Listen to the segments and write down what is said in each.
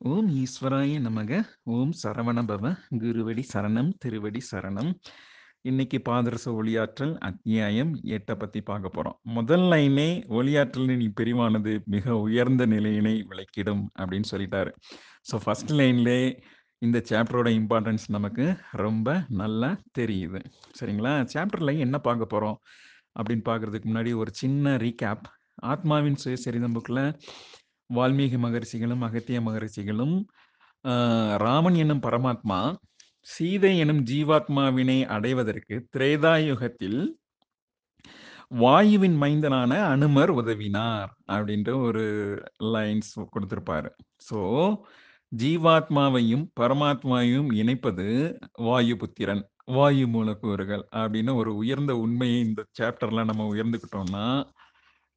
ஓம் ஈஸ்வராய நமக. ஓம் சரவணபவ குருவடி சரணம் திருவடி சரணம். இன்னைக்கு பாதரச ஒளியாற்றல் அத்தியாயம் எட்டை பத்தி பார்க்க போறோம். முதல் லைனே ஒளியாற்றலின் பிரிவானது மிக உயர்ந்த நிலையினை விளக்கிடும் அப்படின்னு சொல்லிட்டாரு. ஸோ ஃபர்ஸ்ட் லைன்லே இந்த சாப்டரோட இம்பார்ட்டன்ஸ் நமக்கு ரொம்ப நல்லா தெரியுது. சரிங்களா? சாப்டர்ல என்ன பார்க்க போறோம் அப்படின்னு பார்க்கறதுக்கு முன்னாடி ஒரு சின்ன ரீகேப் ஆத்மாவின் சுயசரிதம் புக்கில் வால்மீகி மகரிஷிகளும் அகத்திய மகரிஷிகளும் ஆஹ், ராமன் எனும் பரமாத்மா சீதை எனும் ஜீவாத்மாவினை அடைவதற்கு திரேதாயுகத்தில் வாயுவின் மைந்தனான அனுமர் உதவினார் அப்படின்ற ஒரு லைன்ஸ் கொடுத்திருப்பாரு. ஸோ ஜீவாத்மாவையும் பரமாத்மாவையும் இணைப்பது வாயு புத்திரன் வாயு மூலக்கூறுகள் அப்படின்னு ஒரு உயர்ந்த உண்மையை இந்த சாப்டர்ல நம்ம உயர்ந்துக்கிட்டோம்னா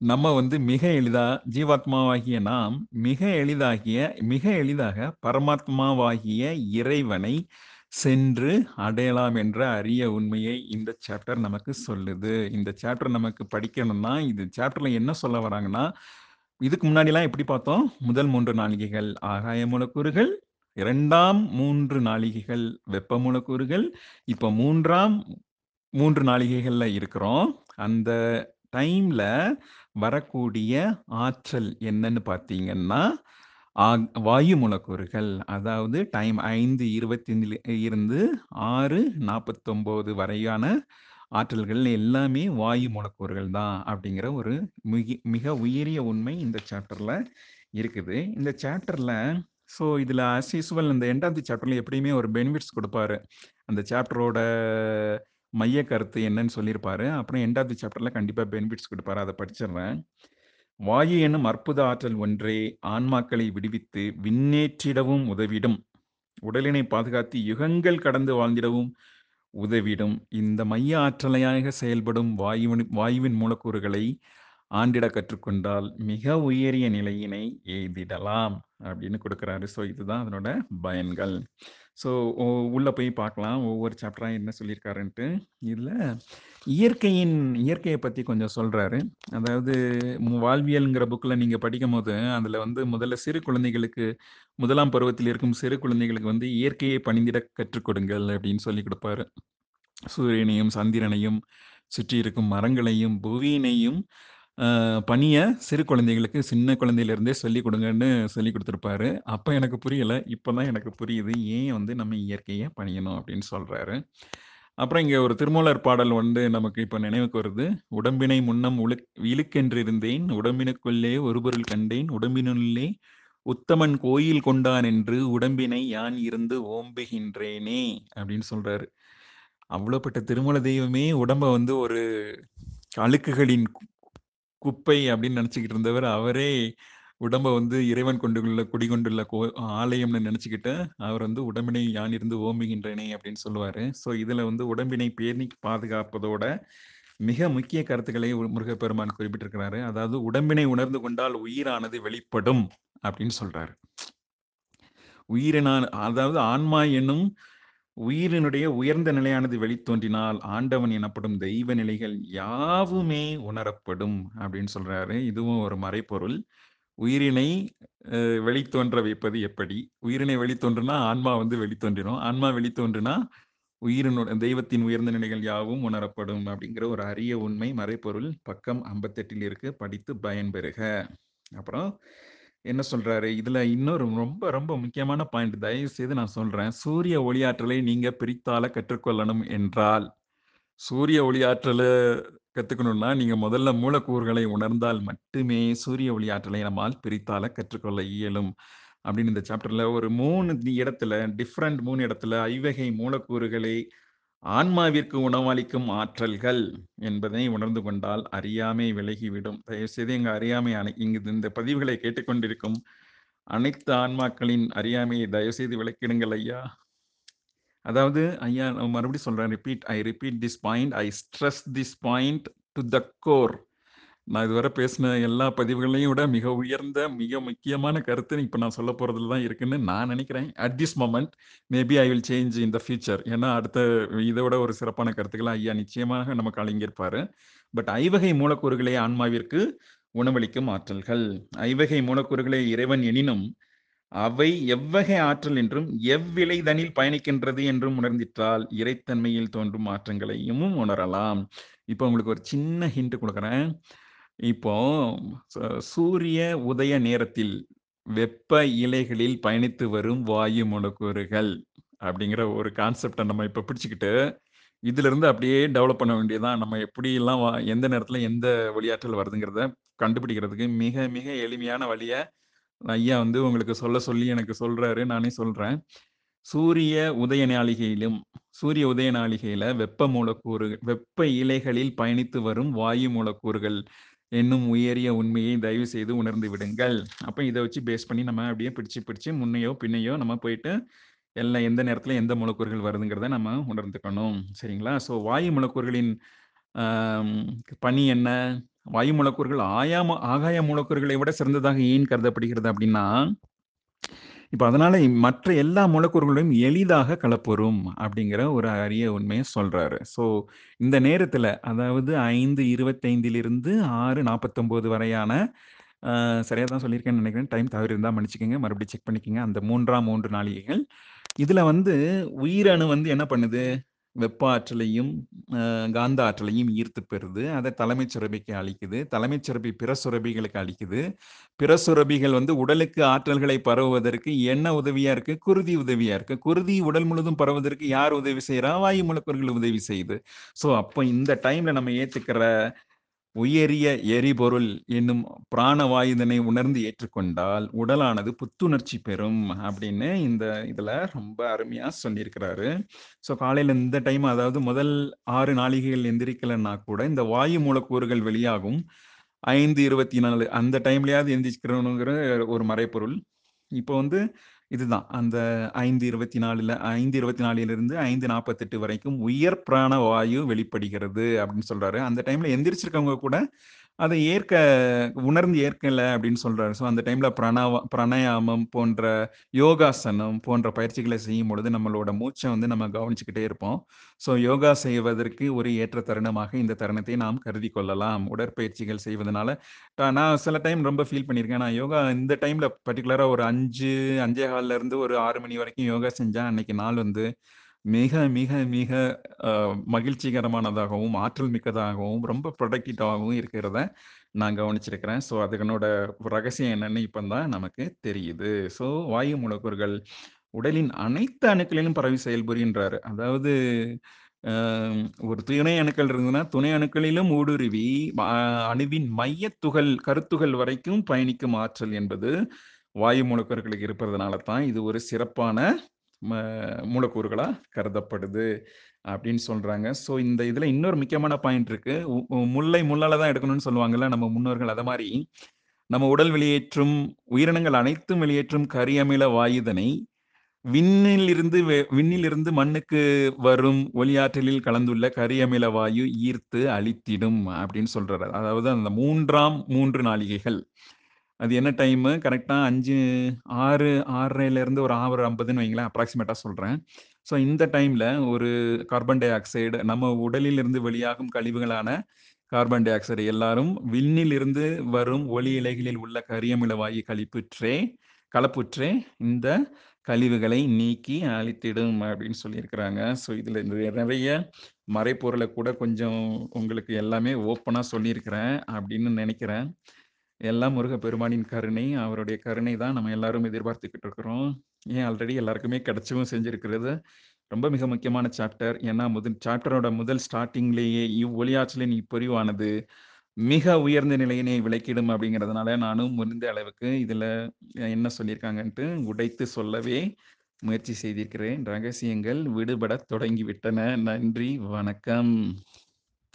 நம்ம வந்து மிக எளிதா ஜீவாத்மாவாகிய நாம் மிக எளிதாகிய மிக எளிதாக பரமாத்மாவாகிய இறைவனை சென்று அடையலாம் என்ற அரிய உண்மையை இந்த சாப்டர் நமக்கு சொல்லுது. இந்த சாப்டர் நமக்கு படிக்கணும்னா இது சாப்டர்ல என்ன சொல்ல வராங்கன்னா இதுக்கு முன்னாடிலாம் எப்படி பார்த்தோம்? முதல் மூன்று நாளிகைகள் ஆகாய மூலக்கூறுகள் இரண்டாம் மூன்று நாளிகைகள் வெப்ப மூலக்கூறுகள் இப்போ மூன்றாம் மூன்று நாளிகைகளில் இருக்கிறோம். அந்த டைம்ல வரக்கூடிய ஆற்றல் என்னன்னு பார்த்தீங்கன்னா வாயு மூலக்கூறுகள். அதாவது டைம் ஐந்து இருபத்தி இருந்து ஆறு நாற்பத்தொம்போது வரையான ஆற்றல்கள் எல்லாமே வாயு மூலக்கூறுகள் தான் அப்படிங்கிற ஒரு மிக மிக உயரிய உண்மை இந்த சாப்டர்ல இருக்குது. இந்த சாப்டர்ல ஸோ இதில் அஸ் யூஸ்வல் இந்த எண்டாவது சாப்டர்ல எப்படியுமே ஒரு பெனிஃபிட்ஸ் கொடுப்பாரு. அந்த சாப்டரோட மைய கருத்து என்னன்னு சொல்லியிருப்பாரு. அப்புறம் எண்டாவது சாப்டர்ல கண்டிப்பா பெனிஃபிட்ஸ் கொடுப்பாரு. அதை படிச்சிடுறேன் வாயு என்னும் அற்புத ஆற்றல் ஒன்றே ஆன்மாக்களை விடுவித்து விண்ணேற்றிடவும் உதவிடும். உடலினை பாதுகாத்து யுகங்கள் கடந்து வாழ்ந்திடவும் உதவிடும். இந்த மைய ஆற்றலையாக செயல்படும் வாயுவின் வாயுவின் மூலக்கூறுகளை ஆண்டிட கற்றுக்கொண்டால் மிக உயரிய நிலையினை எய்திடலாம். அப்படின்னு கொடுக்குறாரு. ஸோ இதுதான் அதனோட பயன்கள். ஸோ உள்ளே போய் பார்க்கலாம். ஒவ்வொரு சாப்டராக என்ன சொல்லியிருக்காருன்ட்டு. இதில் இயற்கையின் இயற்கையை பற்றி கொஞ்சம் சொல்கிறாரு அதாவது வாழ்வியல்ங்கிற புக்கில் நீங்கள் படிக்கும் போது அதில் வந்து முதல்ல சிறு குழந்தைகளுக்கு முதலாம் பருவத்தில் இருக்கும் சிறு குழந்தைகளுக்கு வந்து இயற்கையை பணிந்திட கற்றுக் கொடுங்கள் அப்படின்னு சொல்லி கொடுப்பாரு. சூரியனையும் சந்திரனையும் சுற்றி இருக்கும் மரங்களையும் புவியினையும் பணியை சிறு குழந்தைகளுக்கு சின்ன குழந்தையிலேருந்தே சொல்லி கொடுங்கன்னு சொல்லி கொடுத்துருப்பாரு. அப்போ எனக்கு புரியலை. இப்போ தான் எனக்கு புரியுது. ஏன் வந்து நம்ம இயற்கையை பணியணும் அப்படின்னு சொல்கிறாரு அப்புறம் இங்கே ஒரு திருமூலர் பாடல் வந்து நமக்கு இப்போ நினைவுக்கு வருது. உடம்பினை முன்னம் உழுக் இழுக்கென்றிருந்தேன். உடம்பினுக்குள்ளே ஒரு பொருள் கண்டேன். உடம்பினுள்ளே உத்தமன் கோயில் கொண்டான் என்று உடம்பினை யான் இருந்து ஓம்புகின்றேனே அப்படின்னு சொல்றாரு. அவ்வளோப்பட்ட திருமல தெய்வமே உடம்ப வந்து ஒரு அழுக்குகளின் குப்பை அப்படின்னு நினச்சிக்கிட்டு இருந்தவர் அவரே உடம்ப வந்து இறைவன் கொண்டுள்ள குடிகொண்டுள்ள கோ ஆலயம்னு நினச்சிக்கிட்டு அவர் வந்து உடம்பினை யான் இருந்து ஓம்புகின்றேனே அப்படின்னு சொல்லுவார். ஸோ இதில் வந்து உடம்பினை பேணி பாதுகாப்பதோட மிக முக்கிய கருத்துக்களை முருகப்பெருமான் குறிப்பிட்டிருக்கிறாரு. அதாவது உடம்பினை உணர்ந்து கொண்டால் உயிரானது வெளிப்படும் அப்படின்னு சொல்றாரு. உயிரினான் அதாவது ஆன்மா என்னும் உயிரினுடைய உயர்ந்த நிலையானது வெளித்தோன்றினால் ஆண்டவன் எனப்படும் தெய்வ நிலைகள் யாவுமே உணரப்படும் அப்படின்னு சொல்றாரு. இதுவும் ஒரு மறைப்பொருள் உயிரினை அஹ், வெளித்தோன்ற வைப்பது எப்படி? உயிரினை வெளித்தோன்றுனா ஆன்மா வந்து வெளித்தோன்றிடும். ஆன்மா வெளித்தோன்றுனா உயிரினுடைய தெய்வத்தின் உயர்ந்த நிலைகள் யாவும் உணரப்படும் அப்படிங்கிற ஒரு அரிய உண்மை மறைப்பொருள் பக்கம் ஐம்பத்தெட்டில் இருக்கு. படித்து பயன்பெறுக. அப்புறம் என்ன சொல்றாரு? இதுல இன்னொரு ரொம்ப ரொம்ப முக்கியமான பாயிண்ட் தயவு செய்து நான் சொல்றேன். சூரிய ஒளியாற்றலை நீங்க பிரித்தால கற்றுக்கொள்ளணும் என்றால் சூரிய ஒளியாற்றலை கத்துக்கணும்னா நீங்க முதல்ல மூலக்கூறுகளை உணர்ந்தால் மட்டுமே சூரிய ஒளியாற்றலை நம்மால் பிரித்தால கற்றுக்கொள்ள இயலும். அப்படின்னு இந்த சாப்டர்ல ஒரு மூணு இடத்துல டிஃப்ரெண்ட் மூணு இடத்துல ஐவகை மூலக்கூறுகளை ஆன்மாவிற்கு உணவளிக்கும் ஆற்றல்கள் என்பதை உணர்ந்து கொண்டால் அறியாமை விலகிவிடும். தயவுசெய்து எங்கள் அறியாமை அனை இங்கு இந்த பதிவுகளை கேட்டுக்கொண்டிருக்கும் அனைத்து ஆன்மாக்களின் அறியாமையை தயவுசெய்து விளக்கிடுங்கள் ஐயா. அதாவது ஐயா நான் மறுபடியும் சொல்கிறேன் repeat I repeat this point I stress this point to the core நான் இதுவரை பேசின எல்லா பதிவுகளையும் விட மிக உயர்ந்த மிக முக்கியமான கருத்து இப்போ நான் சொல்ல போறதுல தான் இருக்குன்னு நான் நினைக்கிறேன். At this moment maybe I will change in the future ஏன்னா அடுத்த இதை விட ஒரு சிறப்பான கருத்துக்களை ஐயா நிச்சயமாக நமக்கு அழங்கியிருப்பாரு. பட் ஐவகை மூலக்கூறுகளே ஆன்மாவிற்கு உணவளிக்கும் ஆற்றல்கள். ஐவகை மூலக்கூறுகளை இறைவன் எனினும் அவை எவ்வகை ஆற்றல் என்றும் எவ்விளைதனில் பயணிக்கின்றது என்றும் உணர்ந்திட்டால் இறைத்தன்மையில் தோன்றும் மாற்றங்களையும் உணரலாம். இப்போ உங்களுக்கு ஒரு சின்ன ஹிண்ட் கொடுக்குறேன். இப்போ சூரிய உதய நேரத்தில் வெப்ப இலைகளில் பயணித்து வரும் வாயு மூலக்கூறுகள் அப்படிங்கிற ஒரு கான்செப்டை நம்ம இப்போ பிடிச்சிக்கிட்டு இதுல இருந்து அப்படியே டெவலப் பண்ண வேண்டியதுதான். நம்ம எப்படியெல்லாம் வா- எந்த நேரத்துல எந்த வழியாற்றல் வருதுங்கிறத கண்டுபிடிக்கிறதுக்கு மிக மிக எளிமையான வழியை ஐயா வந்து உங்களுக்கு சொல்ல சொல்லி எனக்கு சொல்றாரு நானே சொல்றேன். சூரிய உதய நாளிகையிலும் சூரிய உதய நாளிகையில வெப்ப மூலக்கூறு வெப்ப இலைகளில் பயணித்து வரும் வாயு மூலக்கூறுகள் என்னும் உயரிய உண்மையை தயவு செய்து உணர்ந்து விடுங்கள். அப்போ இதை வச்சு பேஸ் பண்ணி நம்ம அப்படியே பிடிச்சு பிடிச்சு முன்னையோ பின்னையோ நம்ம போயிட்டு எல்லாம் எந்த நேரத்தில் எந்த மூலக்கூறுகள் வருதுங்கிறத நம்ம உணர்ந்துக்கணும். சரிங்களா? ஸோ வாயு மூலக்கூறுகளின் பணி என்ன? வாயு மூலக்கூறுகள் ஆயாம ஆகாய மூலக்கூறுகளை விட சிறந்ததாக ஏன் கருதப்படுகிறது அப்படின்னா இப்போ அதனால மற்ற எல்லா மூலக்கூறுகளையும் எளிதாக கலப்புறும் அப்படிங்கிற ஒரு அரிய உண்மையை சொல்றாரு. ஸோ இந்த நேரத்துல அதாவது ஐந்து இருபத்தைந்திலிருந்து ஆறு நாற்பத்தொம்போது வரையான சரியாக தான் சொல்லியிருக்கேன்னு நினைக்கிறேன். டைம் தவறி இருந்தால் மன்னிச்சுக்கோங்க. மறுபடியும் செக் பண்ணிக்கோங்க. அந்த மூன்றாம் மூன்று நாளிகைகள். இதில் வந்து உயிரணு வந்து என்ன பண்ணுது? வெப்ப ஆற்றலையும் காந்த ஆற்றலையும் ஈர்த்து பெறுது. அதை தலைமைச் சுரபிக்கு அளிக்குது. தலைமைச் சுரபி பிற சுரபிகளுக்கு அளிக்குது. பிற சுரபிகள் வந்து உடலுக்கு ஆற்றல்களை பரவுவதற்கு என்ன உதவியா இருக்கு? குருதி உதவியா இருக்கு. குருதி உடல் முழுதும் பரவுவதற்கு யார் உதவி செய்யறா வாயு மூலக்கூறுகள் உதவி செய்யுது ஸோ அப்போ இந்த டைம்ல நம்ம ஏத்துக்கிற உயரிய எரிபொருள் என்னும் பிராணவாயுதனை உணர்ந்து ஏற்றுக்கொண்டால் உடலானது புத்துணர்ச்சி பெறும் அப்படின்னு இந்த இதுல ரொம்ப அருமையா சொல்லியிருக்கிறாரு. ஸோ காலையில இந்த டைம் அதாவது முதல் ஆறு நாளிகைகள் எந்திரிக்கலன்னா கூட இந்த வாயு மூலக்கூறுகள் வெளியாகும். ஐந்து இருபத்தி நாலு அந்த டைம்லயாவது எந்திரிக்கிறோங்கிற ஒரு மறைப்பொருள் இப்போ வந்து இதுதான். அந்த ஐந்து இருபத்தி நாலுல ஐந்து இருபத்தி நாலுலேருந்து ஐந்து நாற்பத்தெட்டு வரைக்கும் உயர் பிராண வாயு வெளிப்படுகிறது அப்படின்னு சொல்றாரு. அந்த டைம்ல எந்திரிச்சிருக்கவங்க கூட அதை ஏற்க உணர்ந்து ஏற்கல அப்படின்னு சொல்றாரு. ஸோ அந்த டைம்ல பிரணவ பிரணயாமம் போன்ற யோகாசனம் போன்ற பயிற்சிகளை செய்யும் பொழுது நம்மளோட மூச்சை வந்து நம்ம கவனிச்சுக்கிட்டே இருப்போம். ஸோ யோகா செய்வதற்கு ஒரு ஏற்ற தருணமாக இந்த தருணத்தை நாம் கருதி கொள்ளலாம். உடற்பயிற்சிகள் செய்வதனால நான் சில டைம் ரொம்ப ஃபீல் பண்ணியிருக்கேன். நான் யோகா இந்த டைம்ல பர்டிகுலராக ஒரு அஞ்சு அஞ்சே கால்ல இருந்து ஒரு ஆறு மணி வரைக்கும் யோகா செஞ்சா அன்னைக்கு நாள் வந்து மிக மிக மிக மகிழ்ச்சிகரமானதாகவும் ஆற்றல் மிக்கதாகவும் ரொம்ப ப்ரொடக்டிவாகவும் இருக்கிறத நான் கவனிச்சிருக்கிறேன். ஸோ அதுக்கனோட ரகசியம் என்னன்னு இப்போ தான் நமக்கு தெரியுது. ஸோ வாயு மூலக்கூறுகள் உடலின் அனைத்து அணுக்களிலும் பரவி செயல்புரிகின்றாரு அதாவது ஆம், ஒரு துணை அணுக்கள் இருந்ததுன்னா துணை அணுக்களிலும் ஊடுருவி அணுவின் மையத் துகள் கருத்துகள் வரைக்கும் பயணிக்கும் ஆற்றல் என்பது வாயு மூலக்கூறுகளுக்கு இருப்பதனால தான் இது ஒரு சிறப்பான மூலக்கூறுகளாக மூலக்கூறுகளா கருதப்படுது அப்படின்னு சொல்றாங்க. ஸோ இந்த இதுல இன்னொரு முக்கியமான பாயிண்ட் இருக்கு. முல்லை முள்ளால தான் எடுக்கணும்னு சொல்லுவாங்கல்ல நம்ம முன்னோர்கள் அதை மாதிரி. நம்ம உடல் வெளியேற்றும் உயிரினங்கள் அனைத்தும் வெளியேற்றும் கரியமில வாயுதனை விண்ணிலிருந்து விண்ணிலிருந்து வெ- மண்ணுக்கு வரும் ஒளியாற்றலில் கலந்துள்ள கரியமில வாயு ஈர்த்து அழித்திடும் அப்படின்னு சொல்றாரு. அதாவது அந்த மூன்றாம் மூன்று நாளிகைகள் அது என்ன டைம் கரெக்டாக அஞ்சு ஆறு ஆறரைலேருந்து ஒரு ஆறு ஐம்பதுன்னு வைங்களேன் அப்ராக்சிமேட்டாக சொல்கிறேன் ஸோ இந்த டைமில் ஒரு கார்பன் டை ஆக்சைடு நம்ம உடலில் இருந்து வெளியாகும் கழிவுகளான கார்பன் டை ஆக்சைடு எல்லாரும் விண்ணிலிருந்து வரும் ஒளி இலைகளில் உள்ள கரியமில வாயு கழிப்புற்றே கலப்புற்றே இந்த கழிவுகளை நீக்கி அழித்திடும் அப்படின்னு சொல்லியிருக்கிறாங்க. ஸோ இதில் நிறைய மறைப்பொருளை கூட கொஞ்சம் உங்களுக்கு எல்லாமே ஓப்பனாக சொல்லியிருக்கிறேன் அப்படின்னு நினைக்கிறேன். எல்லாம் முருகப்பெருமானின் கருணை அவருடைய கருணை தான் நம்ம எல்லாரும் எதிர்பார்த்துக்கிட்டு இருக்கிறோம். ஏன் ஆல்ரெடி எல்லாருக்குமே கிடைச்சவும் செஞ்சிருக்கிறது. ரொம்ப மிக முக்கியமான சாப்டர் ஏன்னா முதல் சாப்டரோட முதல் ஸ்டார்டிங்லேயே இவ் ஒளியாற்றலின் இப்பொறிவானது மிக உயர்ந்த நிலையினை விளக்கிடும் அப்படிங்கிறதுனால நானும் முடிந்த அளவுக்கு இதில் என்ன சொல்லியிருக்காங்கன்ட்டு உடைத்து சொல்லவே முயற்சி செய்திருக்கிறேன். ரகசியங்கள் விடுபட தொடங்கிவிட்டன. நன்றி வணக்கம்.